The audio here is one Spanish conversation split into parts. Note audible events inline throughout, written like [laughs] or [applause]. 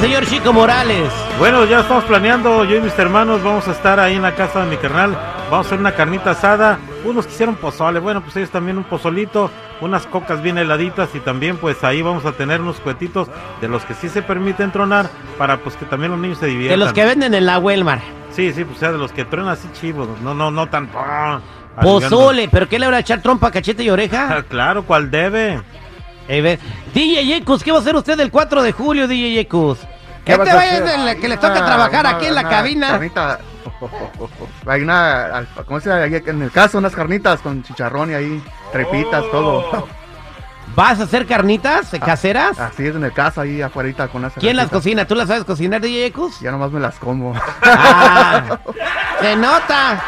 ¿Qué va a hacer usted, señor Chico Morales? Bueno, ya estamos planeando, yo y mis hermanos vamos a estar ahí en la casa de mi carnal, vamos a hacer una carnita asada, unos quisieron pozole, bueno, pues ellos también un pozolito, unas cocas bien heladitas y también pues ahí vamos a tener unos cuetitos de los que sí se permiten tronar para pues que también los niños se diviertan. De los que venden en la Welmar. Sí, sí, pues sea de los que truenan así chivos, no, no, no tan... ¡ah! Pozole, ¿pero qué le habrá a echar trompa, cachete y oreja? [laughs] Claro, ¿cuál debe? DJ Yecus, ¿qué va a hacer usted el 4 de julio, DJ Yecus? ¿Qué Este vas a vaya hacer? es el que le toca Ah, trabajar una- aquí en la una cabina. Carnita. [laughs] Hay una, ¿cómo se llama? En el caso, unas carnitas con chicharrón y ahí, trepitas, todo. ¿Vas a hacer carnitas eh, caseras? Así es en el caso, ahí afuera con unas ¿Quién las cocina? ¿Tú las sabes cocinar, DJ Yecus? Ya nomás me las como. Ah, [laughs] se nota.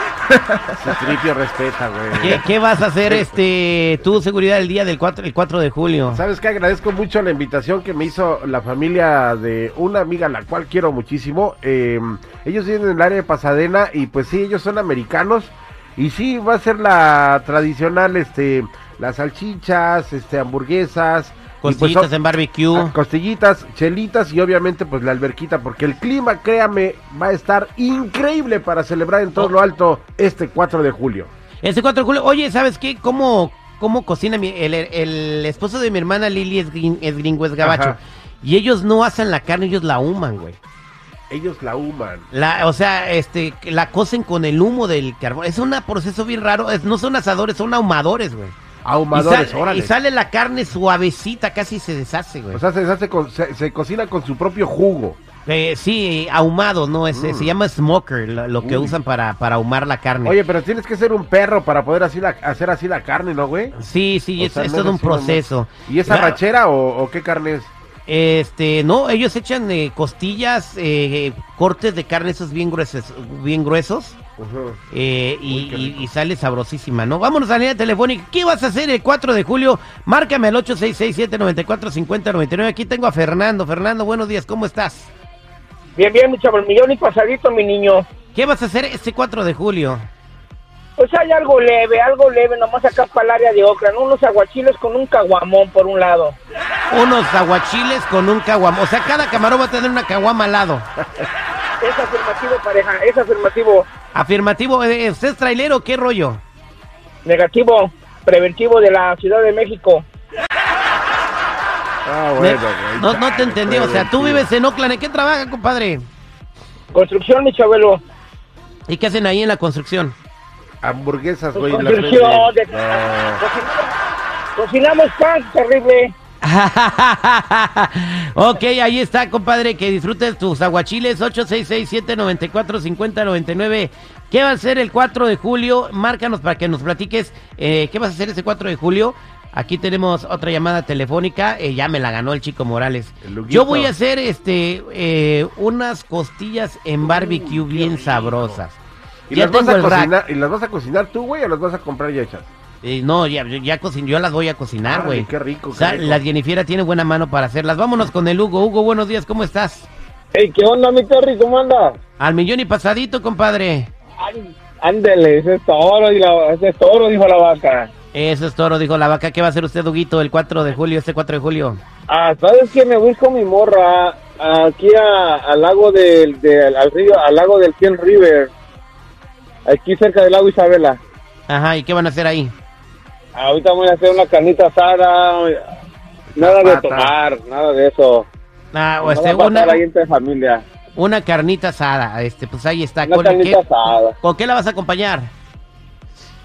Tripio respeta, güey. ¿Qué, qué vas a hacer este tu seguridad el día del 4, el 4 de julio? ¿Sabes qué? Agradezco mucho la invitación que me hizo la familia de una amiga, la cual quiero muchísimo. Eh, ellos viven en el área de Pasadena y pues sí, ellos son americanos. Y sí, va a ser la tradicional, este, las salchichas, este, hamburguesas. Pues, Costillitas o- en barbecue. ah, Costillitas, chelitas y obviamente pues la alberquita, porque el clima, créame, va a estar increíble para celebrar en todo lo alto este 4 de julio. Este 4 de julio. Oye, ¿sabes qué? ¿Cómo, cómo cocina mi- el, el esposo de mi hermana Lili es, grin- es gringo, es gabacho? Ajá. Y ellos no hacen la carne, ellos la human, güey. Ellos la human. La, o sea, este, la cocen con el humo del carbón. Es un proceso bien raro. es- no son asadores, son ahumadores, güey. Y, Ahumadores, sal- órale. y sale la carne suavecita, casi se deshace, güey. O sea, se, deshace con- se- se cocina con su propio jugo. Eh, sí, ahumado, ¿no? Es, Mm. Se llama smoker, lo, lo que Uy. usan para, para ahumar la carne. Oye, pero tienes que ser un perro para poder así la- hacer así la carne, ¿no, güey? sí, sí, es, sea, es no todo un proceso. ¿Y es Claro. arrachera o, o qué carne es? Este, no, ellos echan eh, costillas, eh, cortes de carne esos bien gruesos, bien gruesos, eh, y, sale sabrosísima, ¿no? Vámonos a la línea telefónica. ¿Qué vas a hacer el 4 de julio? Márcame al 866-794-5099. Aquí tengo a Fernando. Fernando, buenos días, ¿cómo estás? Bien, bien, mi chavo, el millón y pasadito, mi niño. ¿Qué vas a hacer este 4 de julio? Pues hay algo leve, algo leve, nomás acá para el área de ¿no? Unos aguachiles con un caguamón por un lado. Unos aguachiles con un caguama. O sea, cada camarón va a tener una caguama al lado. Es afirmativo, pareja, es afirmativo. Afirmativo, eh, ¿usted es trailero o qué rollo? Negativo, preventivo de la Ciudad de México. Ah, Ne- no, no te entendí, o sea, tú vives en Oakland, ¿en qué trabaja, compadre? Construcción, mi chabelo. ¿Y qué hacen ahí en la construcción? Hamburguesas, Pues güey. construcción, de... venden. No. cocinamos, cocinamos pan, terrible. [laughs] ok, ahí está, compadre, que disfrutes tus aguachiles 866-794-5099. ¿Qué va a ser el 4 de julio? Márcanos para que nos platiques eh, qué vas a hacer ese 4 de julio. Aquí tenemos otra llamada telefónica, eh, ya me la ganó el chico Morales. El. Yo voy a hacer este eh, unas costillas en barbecue bien sabrosas. ¿Y, Ya las vas a cocinar, ¿Y las vas a cocinar tú, güey, o las vas a comprar ya hechas? Eh, no, ya, ya cocin- yo las voy a cocinar, Ay, güey. qué rico, O sea, qué rico. la Jennifer tiene buena mano para hacerlas. Vámonos con el Hugo. Hugo, buenos días, ¿cómo estás? Hey, ¿qué onda, mi Terry? ¿Cómo andas? Al millón y pasadito, compadre. Ándele, ese es toro, y la, ese es toro, dijo la vaca. Eso es toro, dijo la vaca. ¿Qué va a hacer usted, Huguito, el 4 de julio, este 4 de julio? Ah, ¿sabes que Me voy con mi morra aquí a- al lago del, de- al río, al lago del Kien River. Aquí cerca del lago Isabela. Ajá, ¿y qué van a hacer ahí? Ahorita voy a hacer una carnita asada. Nada de tomar, nada de eso. Ah, o Nada este, una, ahí entre familia. una carnita asada. Este, pues ahí está. Una ¿Con, carnita qué, asada. ¿Con qué la vas a acompañar?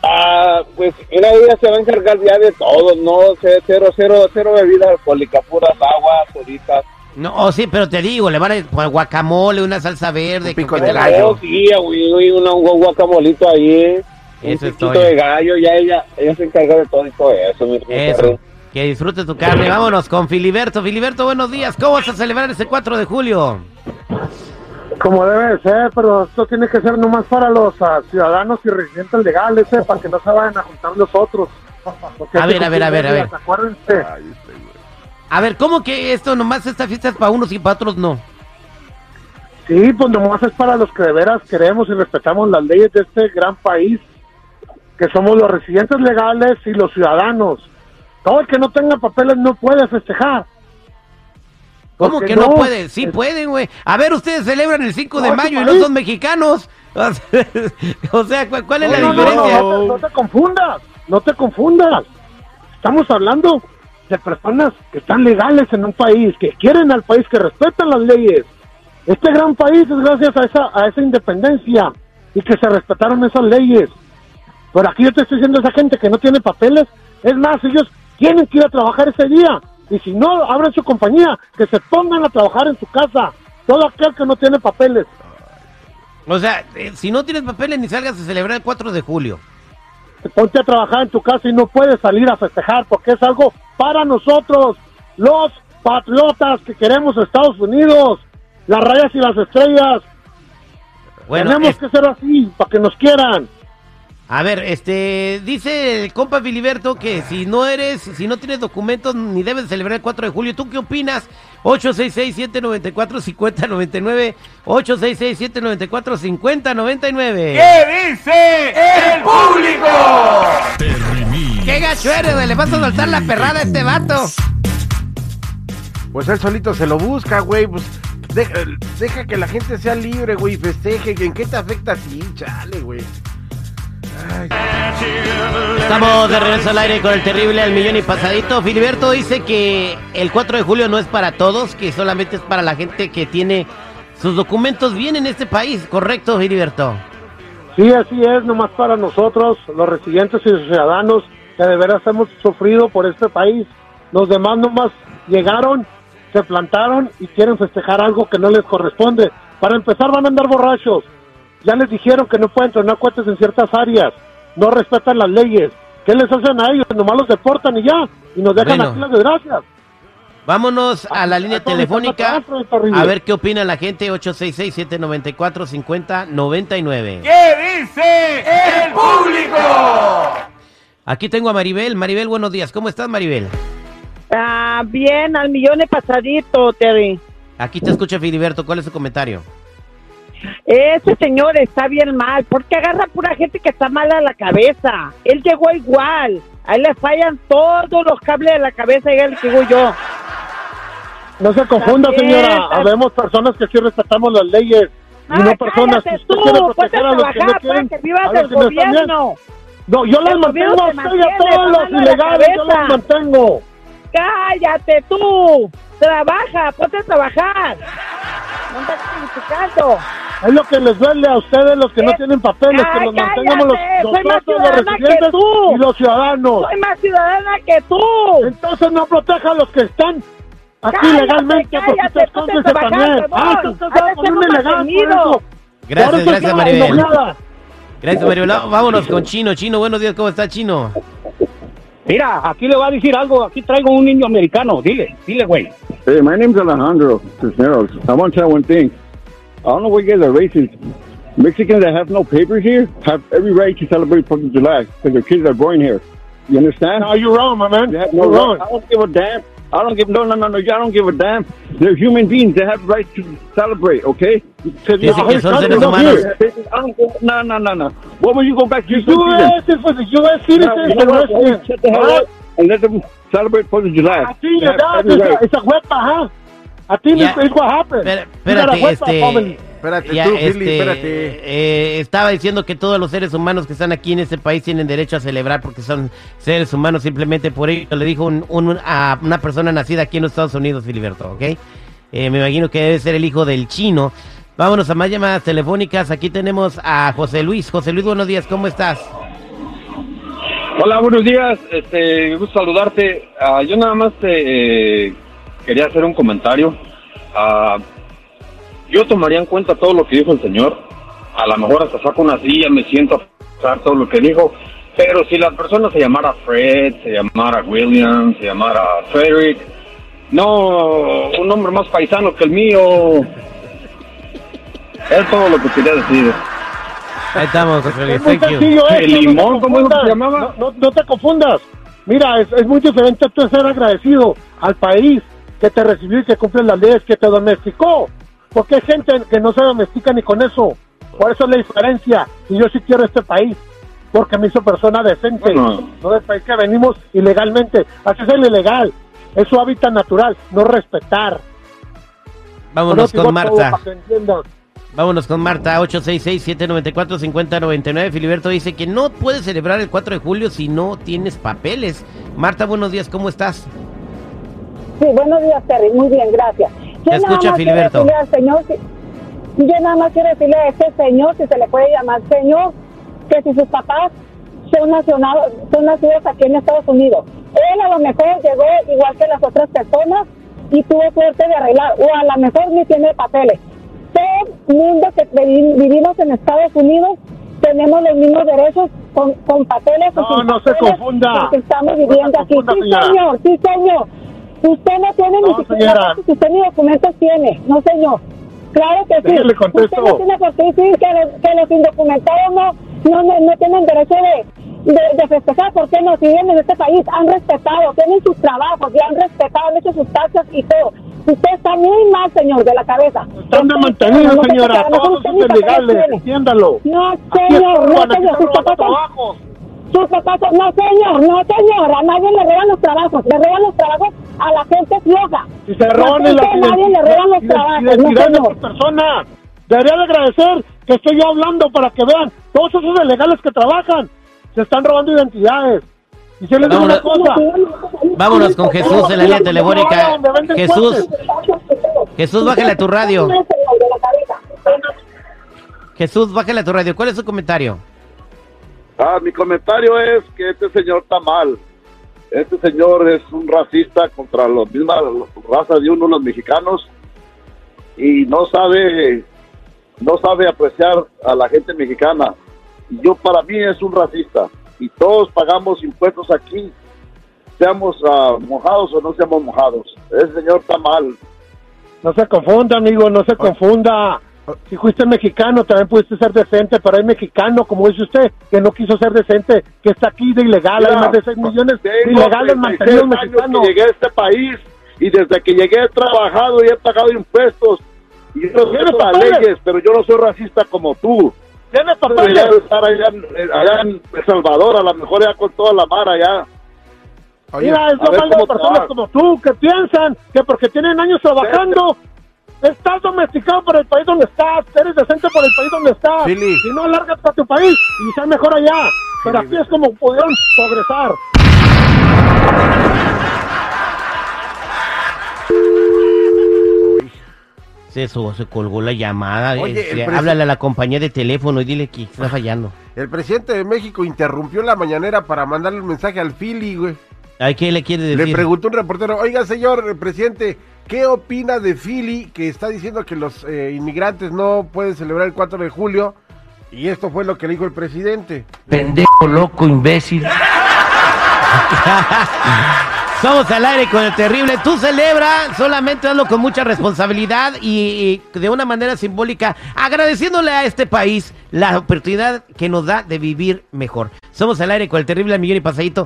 Ah, pues una ellas se va a encargar ya de todo, no Cero, cero, cero, cero bebidas alcohólicas, puras aguas, solitas. No, oh, sí, pero te digo, le van a pues, guacamole, una salsa verde. Un pico de gallo. Oh, sí, güey, un guacamolito ahí. Eso es todo. de gallo, ya ella, ella se encarga de todo y todo eso. Mi, Eso. Que disfrutes tu carne. Vámonos con Filiberto. Filiberto, buenos días. ¿Cómo vas a celebrar ese 4 de julio? Como debe de ser, pero esto tiene que ser nomás para los ah, ciudadanos y residentes legales, eh, para que no se vayan a juntar los otros. Porque A ver, a ver, a ver, a ver. Acuérdense. A ver, ¿cómo que esto nomás esta fiesta es para unos y para otros no? Sí, pues nomás es para los que de veras queremos y respetamos las leyes de este gran país, que somos los residentes legales y los ciudadanos. Todo el que no tenga papeles no puede festejar. ¿Cómo ¿Por qué que no, no? pueden? Sí Es- pueden, güey. A ver, ustedes celebran el 5 de No, mayo y no son mexicanos. [laughs] O sea, ¿cuál, cuál es la No, diferencia? no, te- no te confundas, no te confundas. Estamos hablando de personas que están legales en un país, que quieren al país, que respetan las leyes. Este gran país es gracias a esa, a esa independencia y que se respetaron esas leyes. Pero aquí yo te estoy diciendo a esa gente que no tiene papeles, es más, ellos tienen que ir a trabajar ese día. Y si no abren su compañía, que se pongan a trabajar en su casa. Todo aquel que no tiene papeles. O sea, eh, si no tienes papeles ni salgas a celebrar el 4 de julio. ponte a trabajar en tu casa y no puedes salir a festejar porque es algo para nosotros, los patriotas que queremos Estados Unidos, las rayas y las estrellas. Bueno, Tenemos es- que ser así para que nos quieran. A ver, este, dice el compa Filiberto que si no eres, si no tienes documentos ni debes celebrar el 4 de julio, ¿tú qué opinas? 866-794-5099, 866-794-5099. ¿Qué dice el público? ¡Qué gacho eres, güey! Le vas a soltar la perrada a este vato. Pues él solito se lo busca, güey. Pues deja, deja que la gente sea libre, güey, y festeje. ¿En qué te afecta a ti? Chale, güey. Estamos de regreso al aire con el terrible al millón y pasadito. Filiberto dice que el 4 de julio no es para todos, que solamente es para la gente que tiene sus documentos bien en este país. ¿Correcto, Filiberto? Sí, así es, nomás para nosotros, los residentes y los ciudadanos que de veras hemos sufrido por este país. Los demás nomás llegaron, se plantaron y quieren festejar algo que no les corresponde. Para empezar van a andar borrachos. Ya les dijeron que no pueden tronar cohetes en ciertas áreas. No respetan las leyes. ¿Qué les hacen a ellos? Nomás los deportan y ya. Y nos dejan Bueno. aquí las desgracias. Vámonos a la línea telefónica a ver qué opina la gente. 866-794-5099. ¿Qué dice el público? Aquí tengo a Maribel. Maribel, buenos días. ¿Cómo estás, Maribel? Ah, bien, al millón de pasadito, Terry. Aquí te escucha Filiberto. ¿Cuál es su comentario? Ese señor está bien mal, porque agarra pura gente que está mala a la cabeza. Él llegó igual. A él le fallan todos los cables de la cabeza y él llegó yo. No se confunda, señora. Habemos personas que sí respetamos las leyes. Y no Ah, personas que usted tú, quiere proteger a los que no trabajar, quieren. que vivas los del que no bien. gobierno. No, yo las mantengo a te usted y a mantiene todos los la ilegales, yo los mantengo. Cállate tú. Trabaja, ponte a trabajar. No estás criticando. Es lo que les duele a ustedes, los que no Eh, tienen papeles, que ah, los mantengamos los, cállate, soy más nosotros, los residentes tú. y los ciudadanos. Soy más ciudadana que tú. Entonces no proteja a los que están aquí Cállate, legalmente, porque cállate, también. te voy. Ah, tú estás Antes con un hemos ilegal, por mantenido. eso. Gracias, Por eso gracias, Maribel. enojada. Gracias, Maribel. Vámonos con Chino. Chino, buenos días. ¿Cómo está, Chino? Mira, aquí le va a decir algo. Aquí traigo un niño americano. Dile, dile, güey. Hey, my name's Alejandro Cisneros. I want to tell one thing. I don't know why you guys are racist. Mexicans that have no papers here have every right to celebrate Fourth of July because their kids are born here. You understand? No, you're wrong, my man. They have You're no wrong. I don't give a damn. I don't give no no no no. I don't give a damn. They're human beings. They have rights to celebrate. Okay? Because que son seres no, here. I don't give, no no no no. What will you go back to your The U.S. is for the U.S. No, citizens you know and what? residents. Shut the hell up and let them celebrate Fourth of July. A ti They le have das, every right. it's a huepa, huh? A ti it's what happened. Espérate, family. este... Espérate ya, tú, Philly, este, espérate. eh, estaba diciendo que todos los seres humanos que están aquí en este país tienen derecho a celebrar porque son seres humanos simplemente por ello. Le dijo un- un- a una persona nacida aquí en los Estados Unidos, Filiberto, ¿ok? Eh, me imagino que debe ser el hijo del chino. Vámonos a más llamadas telefónicas. Aquí tenemos a José Luis. José Luis, buenos días, ¿cómo estás? Hola, buenos días. Este, me gusta saludarte. Ah, yo nada más te, eh, quería hacer un comentario. Ah, yo tomaría en cuenta todo lo que dijo el señor. A lo mejor hasta saco una silla, me siento a pensar todo lo que dijo. Pero si la persona se llamara Fred, se llamara William, se llamara Frederick, no, un nombre más paisano que el mío. Es todo lo que quería decir. Ahí estamos, José Luis. Es muy Thank you. sencillo ¿El esto, limón, cómo se llamaba? No, no- no te confundas. Mira, es, es muy diferente tú ser agradecido al país que te recibió y que cumple las leyes, que te domesticó. Porque hay gente que no se domestica ni con eso. Por eso es la diferencia. Y yo sí quiero este país. Porque me hizo persona decente. Bueno. No del país que venimos ilegalmente. Así es el ilegal. Es su hábitat natural. No respetar. Vámonos con Marta. Vámonos con Marta, 866-794-5099. Filiberto dice que no puedes celebrar el 4 de julio si no tienes papeles. Marta, buenos días, ¿cómo estás? Sí, buenos días, Terry. Muy bien, gracias. Yo Te escucha, más quiero Filiberto. decirle al señor, si- yo nada más quiero decirle a este señor, si se le puede llamar señor, que si sus papás son, nacionados, son nacidos aquí en Estados Unidos, él a lo mejor llegó igual que las otras personas y tuvo suerte de arreglar, o a lo mejor ni tiene papeles. Todo el mundo que vi- vivimos en Estados Unidos tenemos los mismos derechos con, con papeles o No, sin no se confunda. porque estamos No se viviendo aquí. Sí, señora. señor, sí, señor. Usted no tiene No, ni siquiera usted ni documentos tiene. No, señor. Claro que sí. Déjele contesto. Usted no tiene por qué decir que los, que los indocumentados no, no, no, no tienen derecho de, de, de festejar. ¿Por qué no? Si viven en este país, han respetado, tienen sus trabajos, ya han respetado, han hecho sus taxas y todo. Usted está muy mal, señor, de la cabeza. Están de Usted- mantenido, no señora. mejor Todos usted son ilegales. Entiéndalo. No, señor, no, señor. Sus sus papás son- no señor, no señor, a nadie le roban los trabajos, le roban los trabajos a la gente floja. Si se roban La la gente, nadie le roban los trabajos, no señor. personas. Debería de agradecer que estoy yo hablando para que vean todos esos ilegales que trabajan. Se están robando identidades. Y si les digo una Vámonos. cosa. Vámonos con Jesús en la línea telefónica. Jesús, Jesús, bájale a tu radio. Jesús, bájale a tu radio. ¿Cuál es su comentario? Ah, mi comentario es que este señor está mal. Este señor es un racista contra la misma raza de uno, los mexicanos, y no sabe, no sabe apreciar a la gente mexicana. Y yo para mí es un racista. Y todos pagamos impuestos aquí, seamos ah, mojados o no seamos mojados. Ese señor está mal. No se confunda, amigo, no se confunda. Si fuiste mexicano, también pudiste ser decente, pero hay mexicano, como dice usted, que no quiso ser decente, que está aquí de ilegal. hay Mira, más de 6 millones de ilegales 36 mantenidos mexicanos. que llegué a este país y desde que llegué he trabajado y he pagado impuestos y yo ¿Tiene respeto las papeles? leyes, pero yo no soy racista como tú. ¿Tiene Debería papeles? estar allá, en- allá en El Salvador, a lo mejor ya con toda la mar allá. Mira, es lo malo de personas como tú que piensan que porque tienen años trabajando, estás domesticado por el país donde estás, eres decente por el país donde estás. Si no, lárgate a tu país y sea mejor allá. Pero aquí es como pudieron progresar. Se, eso, se colgó la llamada. Oye, el háblale a la compañía de teléfono y dile que está fallando. El presidente de México interrumpió la mañanera para mandarle un mensaje al Philly, güey. Ay, ¿qué le quiere decir? Le preguntó un reportero, oiga señor presidente, ¿qué opina de Philly que está diciendo que los eh, inmigrantes no pueden celebrar el 4 de julio? Y esto fue lo que le dijo el presidente. Pendejo, loco, imbécil. [laughs] Somos al aire con el terrible. Tú celebra, solamente hazlo con mucha responsabilidad y, y de una manera simbólica, agradeciéndole a este país la oportunidad que nos da de vivir mejor. Somos al aire con el terrible al millón y pasadito.